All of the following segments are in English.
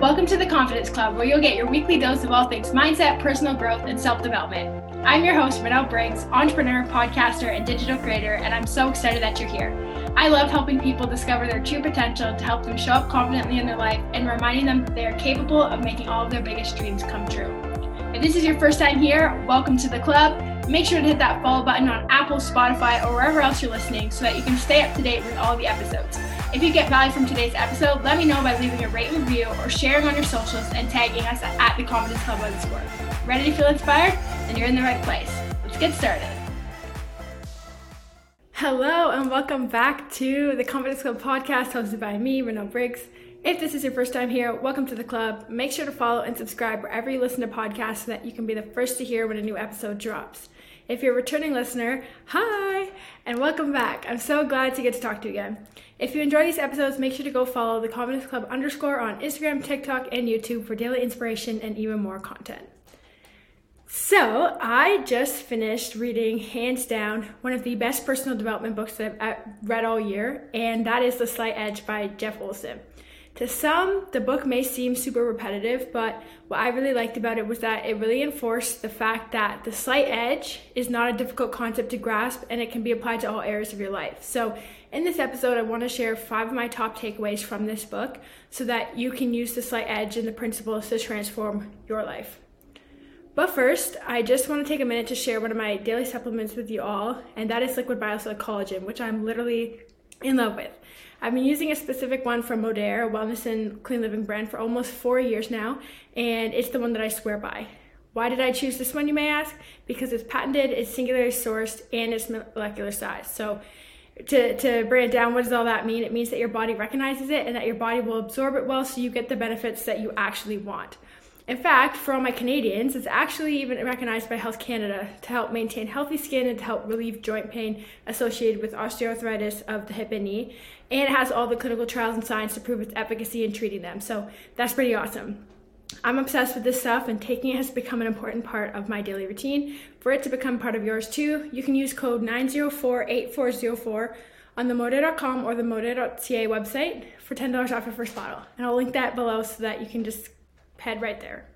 Welcome to the Confidence Club, where you'll get your weekly dose of all things mindset, personal growth, and self development. I'm your host, Renelle Briggs, entrepreneur, podcaster, and digital creator, and I'm so excited that you're here. I love helping people discover their true potential to help them show up confidently in their life and reminding them that they are capable of making all of their biggest dreams come true. If this is your first time here, welcome to the club. Make sure to hit that follow button on Apple, Spotify, or wherever else you're listening so that you can stay up to date with all the episodes. If you get value from today's episode, let me know by leaving a rate review or sharing on your socials and tagging us at the Confidence Club underscore. Ready to feel inspired? Then you're in the right place. Let's get started. Hello and welcome back to the Confidence Club podcast hosted by me, Renelle Briggs. If this is your first time here, welcome to the club. Make sure to follow and subscribe wherever you listen to podcasts so that you can be the first to hear when a new episode drops. If you're a returning listener, hi, and welcome back. I'm so glad to get to talk to you again. If you enjoy these episodes, make sure to go follow the Confidence Club underscore on Instagram, TikTok, and YouTube for daily inspiration and even more content. So, I just finished reading, hands down, one of the best personal development books that I've uh, read all year, and that is The Slight Edge by Jeff Olson. To some, the book may seem super repetitive, but what I really liked about it was that it really enforced the fact that the slight edge is not a difficult concept to grasp and it can be applied to all areas of your life. So, in this episode, I want to share five of my top takeaways from this book so that you can use the slight edge and the principles to transform your life. But first, I just want to take a minute to share one of my daily supplements with you all, and that is Liquid Biocell Collagen, which I'm literally in love with. I've been using a specific one from Modere, a wellness and clean living brand, for almost four years now, and it's the one that I swear by. Why did I choose this one, you may ask? Because it's patented, it's singularly sourced, and it's molecular size. So, to, to bring it down, what does all that mean? It means that your body recognizes it and that your body will absorb it well so you get the benefits that you actually want. In fact, for all my Canadians, it's actually even recognized by Health Canada to help maintain healthy skin and to help relieve joint pain associated with osteoarthritis of the hip and knee. And it has all the clinical trials and science to prove its efficacy in treating them. So that's pretty awesome. I'm obsessed with this stuff and taking it has become an important part of my daily routine. For it to become part of yours too, you can use code 9048404 on the modere.com or the modere.ca website for $10 off your first bottle. And I'll link that below so that you can just head right there.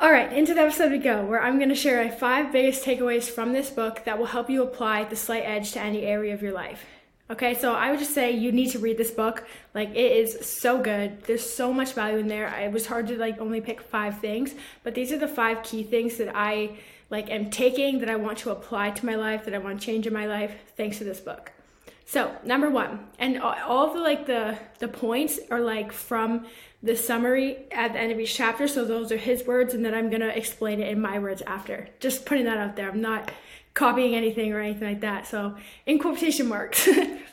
All right, into the episode we go, where I'm going to share my five biggest takeaways from this book that will help you apply the slight edge to any area of your life. Okay, so I would just say you need to read this book. Like it is so good. There's so much value in there. It was hard to like only pick five things, but these are the five key things that I like am taking that I want to apply to my life, that I want to change in my life thanks to this book. So, number 1, and all of the like the the points are like from the summary at the end of each chapter. So those are his words, and then I'm gonna explain it in my words after. Just putting that out there. I'm not copying anything or anything like that. So in quotation marks.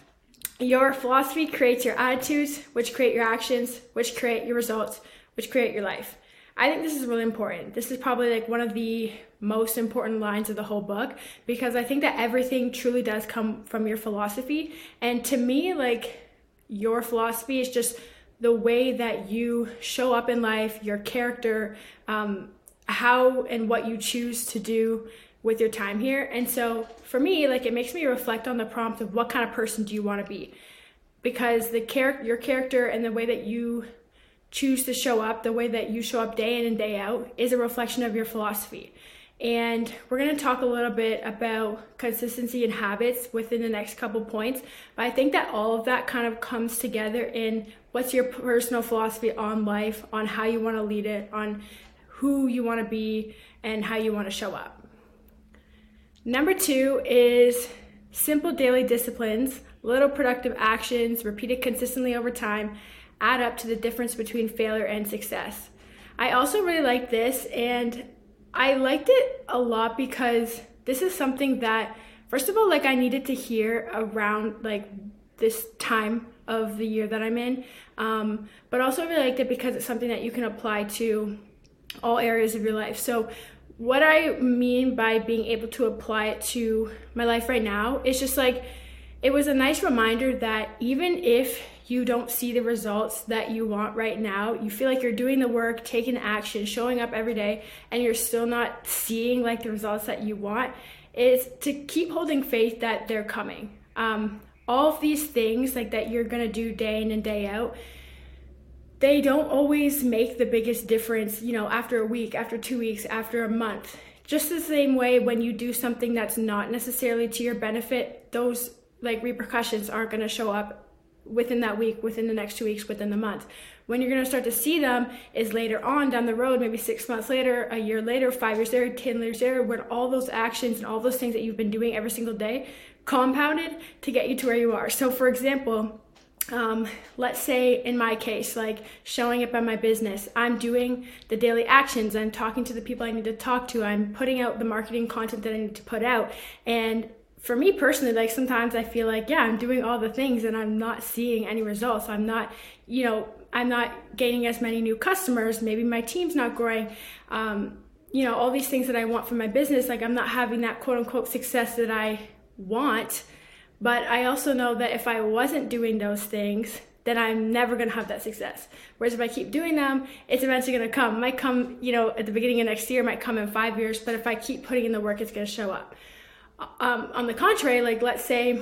your philosophy creates your attitudes, which create your actions, which create your results, which create your life. I think this is really important. This is probably like one of the most important lines of the whole book because I think that everything truly does come from your philosophy. And to me, like your philosophy is just the way that you show up in life, your character, um, how and what you choose to do with your time here. And so for me, like it makes me reflect on the prompt of what kind of person do you want to be? Because the character, your character, and the way that you choose to show up, the way that you show up day in and day out, is a reflection of your philosophy. And we're going to talk a little bit about consistency and habits within the next couple points. But I think that all of that kind of comes together in what's your personal philosophy on life, on how you want to lead it, on who you want to be, and how you want to show up. Number two is simple daily disciplines, little productive actions repeated consistently over time add up to the difference between failure and success. I also really like this, and I liked it a lot because this is something that, first of all, like I needed to hear around like this time of the year that I'm in. Um, but also, I really liked it because it's something that you can apply to all areas of your life. So, what I mean by being able to apply it to my life right now is just like it was a nice reminder that even if you don't see the results that you want right now, you feel like you're doing the work, taking action, showing up every day, and you're still not seeing like the results that you want, is to keep holding faith that they're coming. Um, all of these things like that you're gonna do day in and day out, they don't always make the biggest difference, you know, after a week, after two weeks, after a month. Just the same way when you do something that's not necessarily to your benefit, those like repercussions aren't going to show up within that week, within the next two weeks, within the month. When you're going to start to see them is later on down the road, maybe six months later, a year later, five years later, 10 years later, when all those actions and all those things that you've been doing every single day compounded to get you to where you are. So, for example, um, let's say in my case, like showing up on my business, I'm doing the daily actions, I'm talking to the people I need to talk to, I'm putting out the marketing content that I need to put out. And for me personally, like sometimes I feel like, yeah, I'm doing all the things and I'm not seeing any results. I'm not, you know, I'm not gaining as many new customers. Maybe my team's not growing. Um, you know, all these things that I want for my business, like I'm not having that quote unquote success that I want but I also know that if I wasn't doing those things, then I'm never to have that success. Whereas if I keep doing them, it's eventually to come. It might come, you know, at the beginning of next year, might come in five years, but if I keep putting in the work, it's to show up. Um, on the contrary, like let's say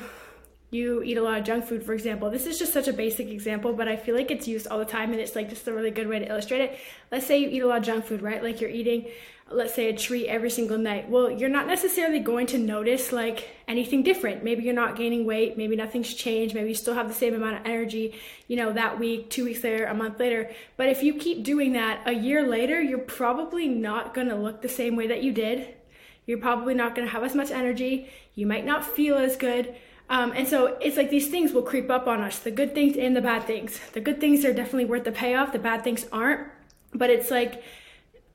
you eat a lot of junk food, for example. This is just such a basic example, but I feel like it's used all the time and it's like just a really good way to illustrate it. Let's say you eat a lot of junk food, right? Like you're eating let's say a treat every single night well you're not necessarily going to notice like anything different maybe you're not gaining weight maybe nothing's changed maybe you still have the same amount of energy you know that week two weeks later a month later but if you keep doing that a year later you're probably not going to look the same way that you did you're probably not going to have as much energy. You might not feel as good. Um, and so it's like these things will creep up on us the good things and the bad things. The good things are definitely worth the payoff the bad things aren't. But it's like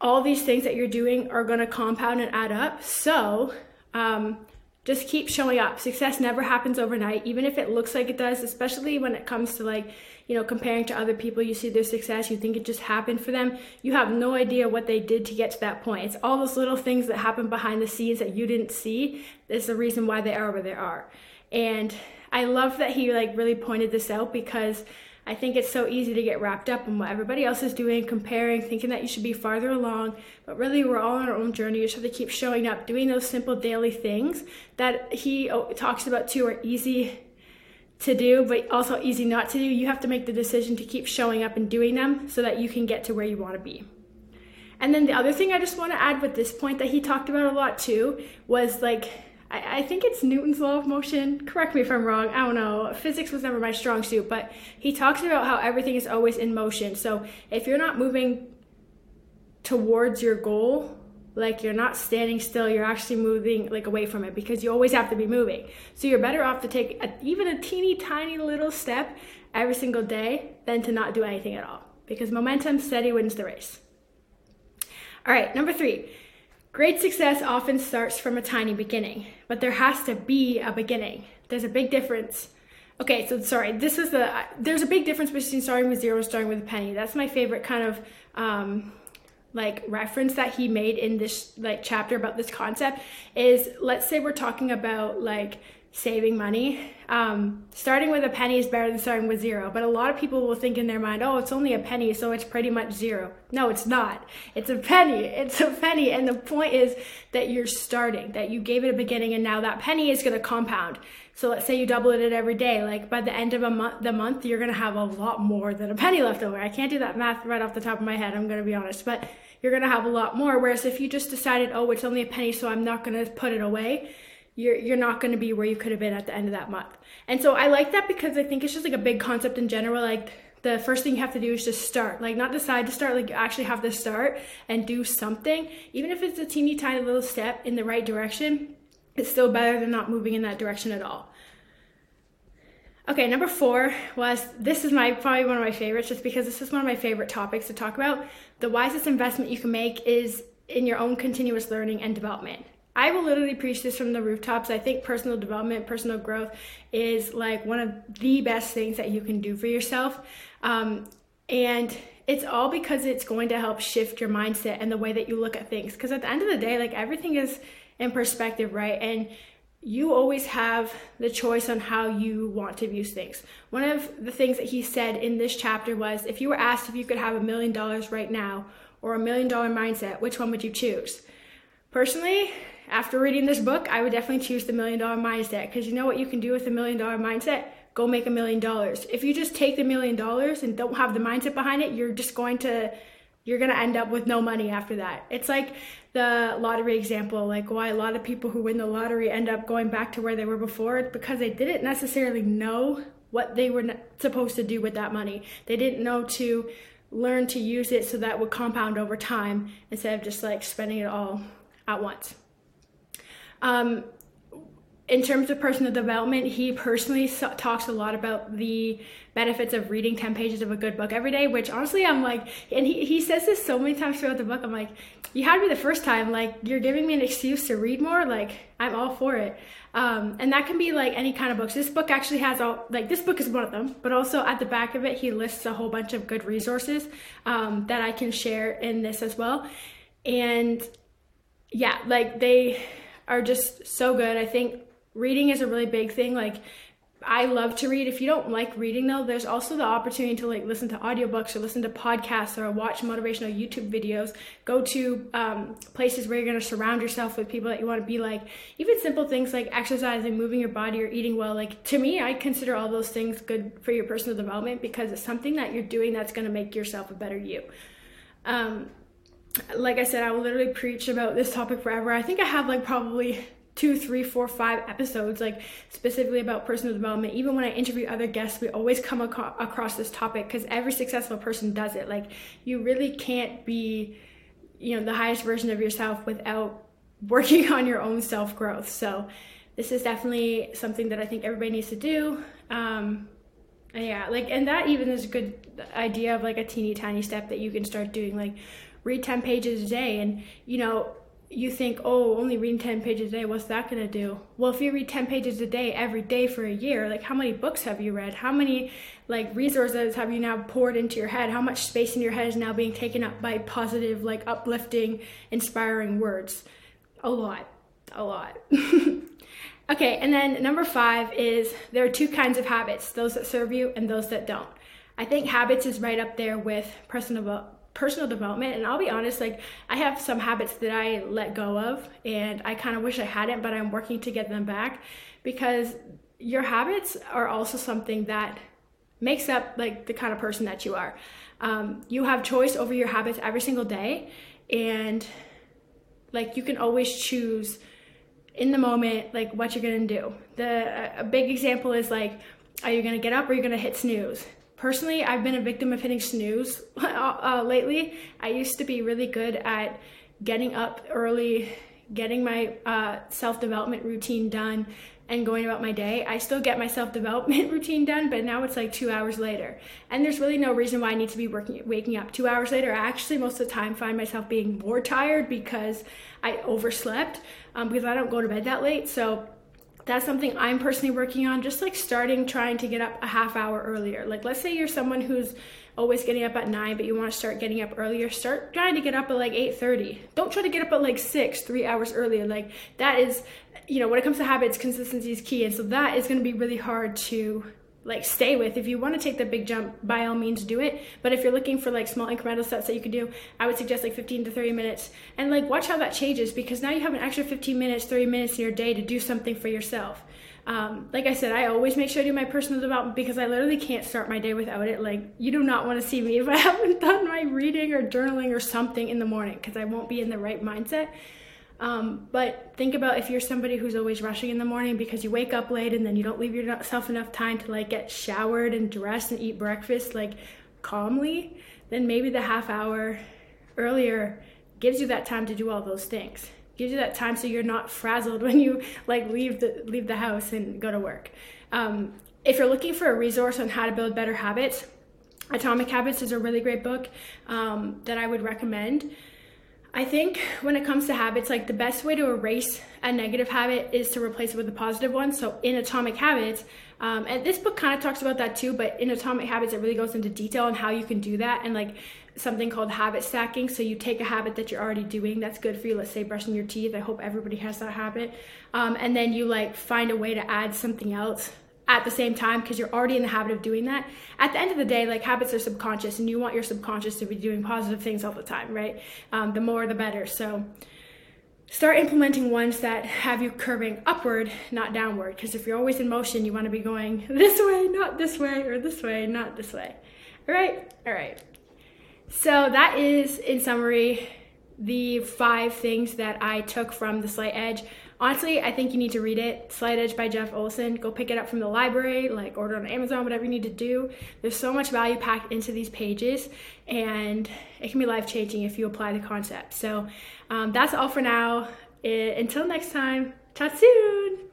all these things that you're doing are going to compound and add up. So, um, just keep showing up. Success never happens overnight, even if it looks like it does, especially when it comes to like, you know, comparing to other people. You see their success, you think it just happened for them. You have no idea what they did to get to that point. It's all those little things that happen behind the scenes that you didn't see. Is the reason why they are where they are. And I love that he like really pointed this out because I think it's so easy to get wrapped up in what everybody else is doing, comparing, thinking that you should be farther along. But really, we're all on our own journey. You just have to keep showing up, doing those simple daily things that he oh, talks about too are easy to do, but also easy not to do. You have to make the decision to keep showing up and doing them so that you can get to where you want to be. And then the other thing I just want to add with this point that he talked about a lot too was like I, I think it's Newton's law of motion. Correct me if I'm wrong. I don't know. Physics was never my strong suit, but he talks about how everything is always in motion. So if you're not moving towards your goal, like you're not standing still you're actually moving like away from it because you always have to be moving so you're better off to take a, even a teeny tiny little step every single day than to not do anything at all because momentum steady wins the race all right number three Great success often starts from a tiny beginning, but there has to be a beginning. There's a big difference. Okay, so sorry, this is the, there's a big difference between starting with zero and starting with a penny. That's my favorite kind of, um, like reference that he made in this like chapter about this concept is let's say we're talking about like saving money. Um, starting with a penny is better than starting with zero, but a lot of people will think in their mind, oh, it's only a penny, so it's pretty much zero. No, it's not. It's a penny. It's a penny. And the point is that you're starting, that you gave it a beginning, and now that penny is going to compound. So let's say you double it every day. Like by the end of a month, the month, you're going to have a lot more than a penny left over. I can't do that math right off the top of my head. I'm going to be honest, but you're going to have a lot more. Whereas if you just decided, oh, it's only a penny, so I'm not going to put it away you're you're not going to be where you could have been at the end of that month. And so I like that because I think it's just like a big concept in general like the first thing you have to do is just start. Like not decide to start, like you actually have to start and do something. Even if it's a teeny tiny little step in the right direction, it's still better than not moving in that direction at all. Okay, number four was this is my probably one of my favorites just because this is one of my favorite topics to talk about. The wisest investment you can make is in your own continuous learning and development. I will literally preach this from the rooftops. I think personal development, personal growth is like one of the best things that you can do for yourself. Um, and it's all because it's going to help shift your mindset and the way that you look at things. Because at the end of the day, like everything is in perspective, right? And you always have the choice on how you want to view things. One of the things that he said in this chapter was if you were asked if you could have a million dollars right now or a million dollar mindset, which one would you choose? Personally, after reading this book, I would definitely choose the million dollar mindset because you know what you can do with a million dollar mindset? go make a million dollars. If you just take the million dollars and don't have the mindset behind it, you're just going to you're going to end up with no money after that. It's like the lottery example, like why a lot of people who win the lottery end up going back to where they were before because they didn't necessarily know what they were supposed to do with that money. They didn't know to learn to use it so that would compound over time instead of just like spending it all at once. Um, in terms of personal development, he personally so- talks a lot about the benefits of reading 10 pages of a good book every day, which honestly, I'm like, and he, he says this so many times throughout the book. I'm like, you had me the first time. Like, you're giving me an excuse to read more. Like, I'm all for it. Um, and that can be like any kind of books. This book actually has all, like, this book is one of them, but also at the back of it, he lists a whole bunch of good resources um, that I can share in this as well. And yeah, like, they are just so good. I think reading is a really big thing. Like, I love to read. If you don't like reading though, there's also the opportunity to like listen to audiobooks or listen to podcasts or watch motivational YouTube videos. Go to um, places where you're going to surround yourself with people that you want to be like. Even simple things like exercising, moving your body, or eating well. Like to me, I consider all those things good for your personal development because it's something that you're doing that's going to make yourself a better you. Um, like I said, I will literally preach about this topic forever. I think I have like probably two, three, four, five episodes, like specifically about personal development. Even when I interview other guests, we always come ac- across this topic because every successful person does it. Like, you really can't be, you know, the highest version of yourself without working on your own self growth. So, this is definitely something that I think everybody needs to do. Um, yeah, like, and that even is a good idea of like a teeny tiny step that you can start doing. Like, read 10 pages a day. And, you know, you think, oh, only reading 10 pages a day, what's that going to do? Well, if you read 10 pages a day every day for a year, like how many books have you read? How many like resources have you now poured into your head? How much space in your head is now being taken up by positive, like uplifting, inspiring words? A lot. A lot. okay, and then number five is there are two kinds of habits those that serve you and those that don't. I think habits is right up there with personal personal development and I'll be honest like I have some habits that I let go of and I kind of wish I hadn't but I'm working to get them back because your habits are also something that makes up like the kind of person that you are. Um, you have choice over your habits every single day and like you can always choose in the moment like what you're gonna do. The a big example is like are you gonna get up or are you gonna hit snooze Personally, I've been a victim of hitting snooze uh, uh, lately. I used to be really good at getting up early, getting my uh, self development routine done, and going about my day. I still get my self development routine done, but now it's like two hours later. And there's really no reason why I need to be working, waking up two hours later. I actually, most of the time, find myself being more tired because I overslept um, because I don't go to bed that late. So that's something I'm personally working on, just like starting trying to get up a half hour earlier. Like, let's say you're someone who's always getting up at 9 but you want to start getting up earlier start trying to get up at like 8.30 don't try to get up at like 6 3 hours earlier. Like that is you know when it comes to habits consistency is key. And so that is going to be really hard to like stay with. If you want to take the big jump, by all means do it. But if you're looking for like small incremental steps that you can do, I would suggest like 15 to 30 minutes and like watch how that changes because now you have an extra 15 minutes, 30 minutes in your day to do something for yourself. Um, like I said, I always make sure I do my personal development because I literally can't start my day without it. Like, you do not want to see me if I haven't done my reading or journaling or something in the morning because I won't be in the right mindset. Um, but think about if you're somebody who's always rushing in the morning because you wake up late and then you don't leave yourself enough time to like get showered and dressed and eat breakfast like calmly, then maybe the half hour earlier gives you that time to do all those things. Gives you that time so you're not frazzled when you like leave the leave the house and go to work. Um, if you're looking for a resource on how to build better habits, Atomic Habits is a really great book um, that I would recommend. I think when it comes to habits, like the best way to erase a negative habit is to replace it with a positive one. So in Atomic Habits, um, and this book kind of talks about that too, but in Atomic Habits, it really goes into detail on how you can do that and like something called habit stacking. So you take a habit that you're already doing that's good for you, let's say brushing your teeth. I hope everybody has that habit. Um, and then you like find a way to add something else at the same time because you're already in the habit of doing that. At the end of the day, like habits are subconscious, and you want your subconscious to be doing positive things all the time, right? Um, the more, the better. So start implementing ones that have you curving upward, not downward. Because if you're always in motion, you want to be going this way, not this way, or this way, not this way. All right, all right. So that is, in summary, the five things that I took from the Slight Edge. Honestly, I think you need to read it. Slight Edge by Jeff Olson. Go pick it up from the library, like order on Amazon, whatever you need to do. There's so much value packed into these pages, and it can be life changing if you apply the concept. So um, that's all for now. It, until next time, chat soon.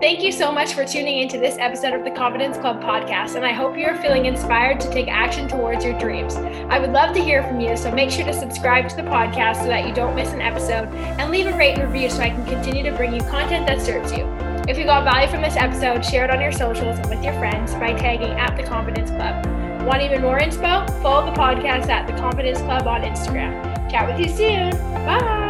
Thank you so much for tuning into this episode of the Confidence Club podcast, and I hope you're feeling inspired to take action towards your dreams. I would love to hear from you, so make sure to subscribe to the podcast so that you don't miss an episode, and leave a rate and review so I can continue to bring you content that serves you. If you got value from this episode, share it on your socials and with your friends by tagging at the Confidence Club. Want even more inspo? Follow the podcast at the Confidence Club on Instagram. Chat with you soon. Bye.